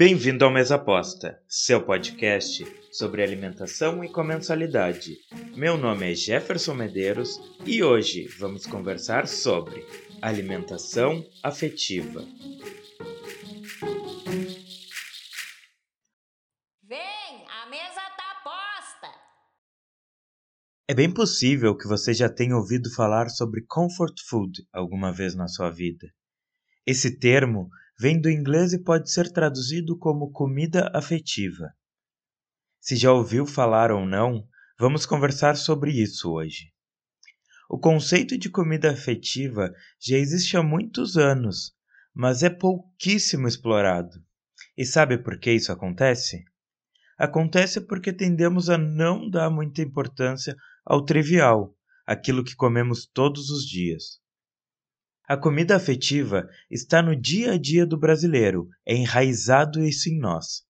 Bem-vindo ao Mesa Aposta, seu podcast sobre alimentação e comensalidade. Meu nome é Jefferson Medeiros e hoje vamos conversar sobre alimentação afetiva. Vem, a mesa tá posta! É bem possível que você já tenha ouvido falar sobre comfort food alguma vez na sua vida. Esse termo vem do inglês e pode ser traduzido como comida afetiva. Se já ouviu falar ou não, vamos conversar sobre isso hoje. O conceito de comida afetiva já existe há muitos anos, mas é pouquíssimo explorado. E sabe por que isso acontece? Acontece porque tendemos a não dar muita importância ao trivial, aquilo que comemos todos os dias. A comida afetiva está no dia a dia do brasileiro, é enraizado isso em nós.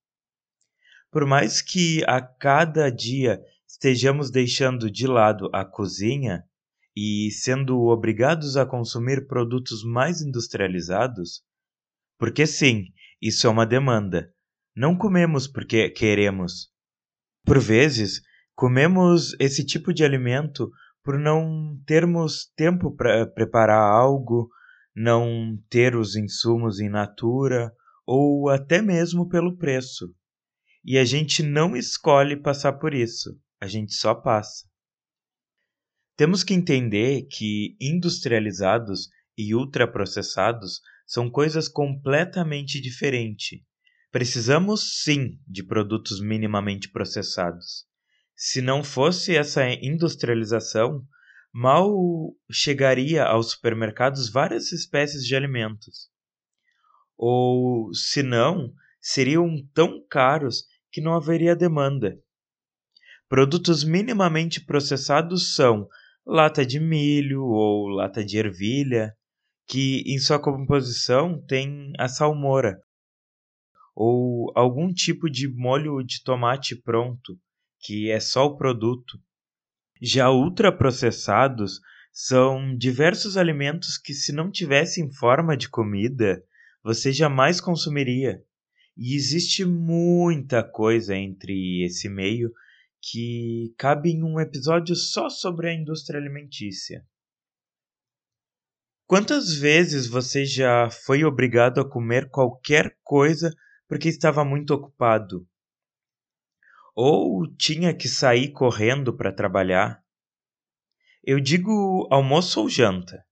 Por mais que a cada dia estejamos deixando de lado a cozinha e sendo obrigados a consumir produtos mais industrializados, porque sim, isso é uma demanda. Não comemos porque queremos. Por vezes, comemos esse tipo de alimento por não termos tempo para preparar algo, não ter os insumos em natura ou até mesmo pelo preço. E a gente não escolhe passar por isso, a gente só passa. Temos que entender que industrializados e ultraprocessados são coisas completamente diferentes. Precisamos sim de produtos minimamente processados. Se não fosse essa industrialização, mal chegaria aos supermercados várias espécies de alimentos. Ou, se não, seriam tão caros que não haveria demanda. Produtos minimamente processados são lata de milho ou lata de ervilha, que em sua composição tem a salmoura, ou algum tipo de molho de tomate pronto, que é só o produto. Já ultraprocessados são diversos alimentos que, se não tivessem forma de comida, você jamais consumiria. E existe muita coisa entre esse meio que cabe em um episódio só sobre a indústria alimentícia. Quantas vezes você já foi obrigado a comer qualquer coisa porque estava muito ocupado? Ou tinha que sair correndo para trabalhar. Eu digo almoço ou janta.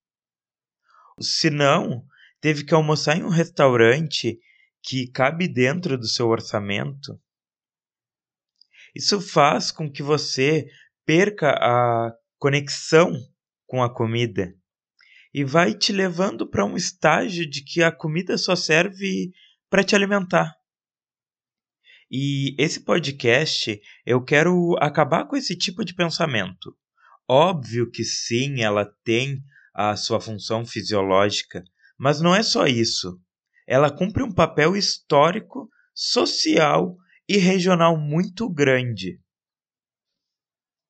Se não, teve que almoçar em um restaurante que cabe dentro do seu orçamento. Isso faz com que você perca a conexão com a comida e vai te levando para um estágio de que a comida só serve para te alimentar. E esse podcast eu quero acabar com esse tipo de pensamento. Óbvio que sim, ela tem a sua função fisiológica, mas não é só isso. Ela cumpre um papel histórico, social e regional muito grande.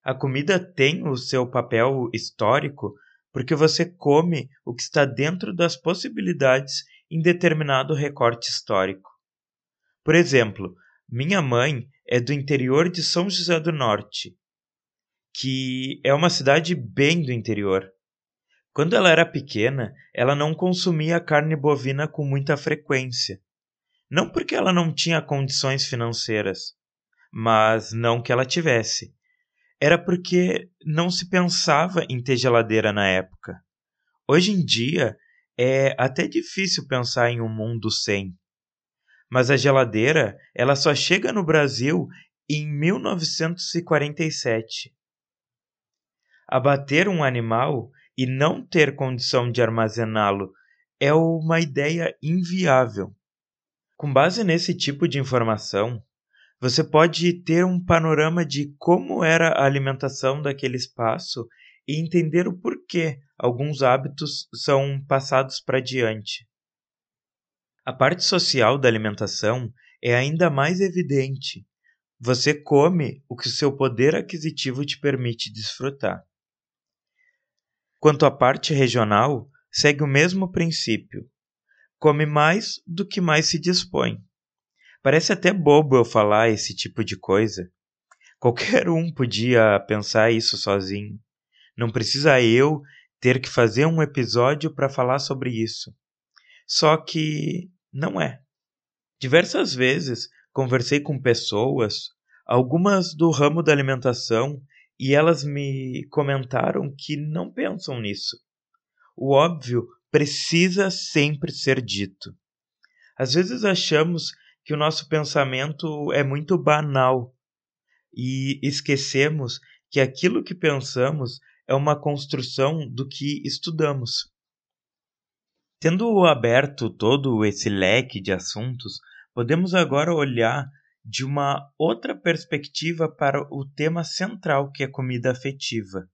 A comida tem o seu papel histórico porque você come o que está dentro das possibilidades em determinado recorte histórico. Por exemplo, minha mãe é do interior de São José do Norte, que é uma cidade bem do interior. Quando ela era pequena, ela não consumia carne bovina com muita frequência. Não porque ela não tinha condições financeiras, mas não que ela tivesse. Era porque não se pensava em ter geladeira na época. Hoje em dia, é até difícil pensar em um mundo sem mas a geladeira ela só chega no Brasil em 1947. Abater um animal e não ter condição de armazená-lo é uma ideia inviável. Com base nesse tipo de informação, você pode ter um panorama de como era a alimentação daquele espaço e entender o porquê alguns hábitos são passados para diante. A parte social da alimentação é ainda mais evidente. Você come o que o seu poder aquisitivo te permite desfrutar. Quanto à parte regional, segue o mesmo princípio. Come mais do que mais se dispõe. Parece até bobo eu falar esse tipo de coisa. Qualquer um podia pensar isso sozinho. Não precisa eu ter que fazer um episódio para falar sobre isso. Só que não é. Diversas vezes conversei com pessoas, algumas do ramo da alimentação, e elas me comentaram que não pensam nisso. O óbvio precisa sempre ser dito. Às vezes achamos que o nosso pensamento é muito banal e esquecemos que aquilo que pensamos é uma construção do que estudamos. Tendo aberto todo esse leque de assuntos, podemos agora olhar de uma outra perspectiva para o tema central que é comida afetiva.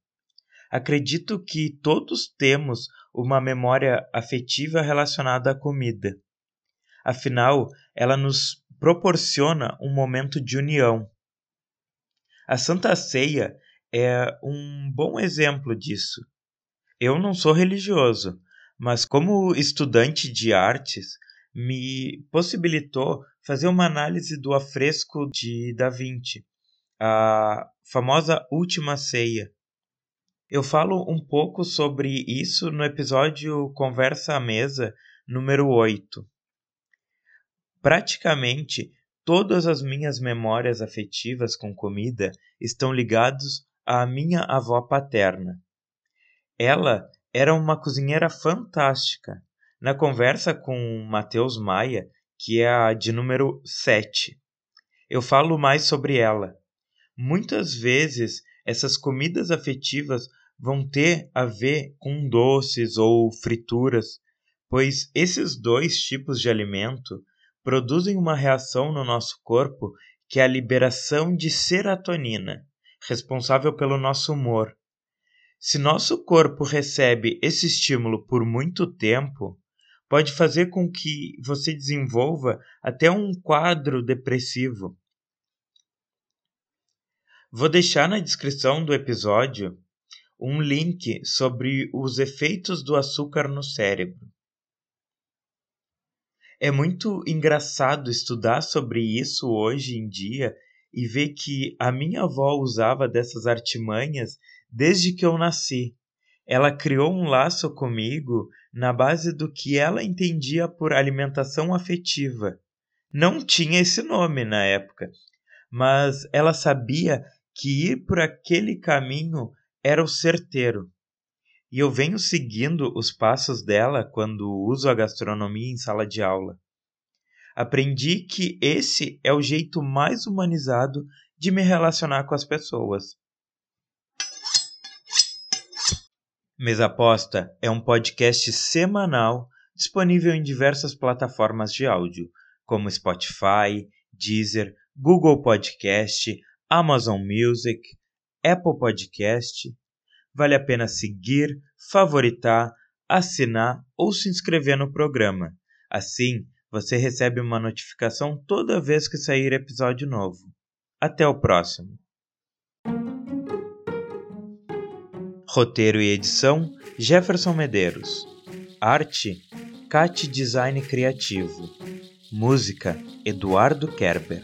Acredito que todos temos uma memória afetiva relacionada à comida. Afinal, ela nos proporciona um momento de união. A Santa Ceia é um bom exemplo disso. Eu não sou religioso, mas como estudante de artes, me possibilitou fazer uma análise do afresco de Da Vinci, a famosa Última Ceia. Eu falo um pouco sobre isso no episódio Conversa à Mesa número 8. Praticamente todas as minhas memórias afetivas com comida estão ligadas à minha avó paterna. Ela era uma cozinheira fantástica. Na conversa com Matheus Maia, que é a de número 7, eu falo mais sobre ela. Muitas vezes essas comidas afetivas vão ter a ver com doces ou frituras, pois esses dois tipos de alimento produzem uma reação no nosso corpo que é a liberação de serotonina, responsável pelo nosso humor. Se nosso corpo recebe esse estímulo por muito tempo, pode fazer com que você desenvolva até um quadro depressivo. Vou deixar na descrição do episódio um link sobre os efeitos do açúcar no cérebro. É muito engraçado estudar sobre isso hoje em dia e ver que a minha avó usava dessas artimanhas desde que eu nasci. Ela criou um laço comigo na base do que ela entendia por alimentação afetiva. Não tinha esse nome na época, mas ela sabia que ir por aquele caminho era o certeiro. E eu venho seguindo os passos dela quando uso a gastronomia em sala de aula. Aprendi que esse é o jeito mais humanizado de me relacionar com as pessoas. Mesa Aposta é um podcast semanal disponível em diversas plataformas de áudio, como Spotify, Deezer, Google Podcast, Amazon Music, Apple Podcast. Vale a pena seguir, favoritar, assinar ou se inscrever no programa. Assim, você recebe uma notificação toda vez que sair episódio novo. Até o próximo. Roteiro e edição: Jefferson Medeiros. Arte: Cat Design Criativo. Música: Eduardo Kerber.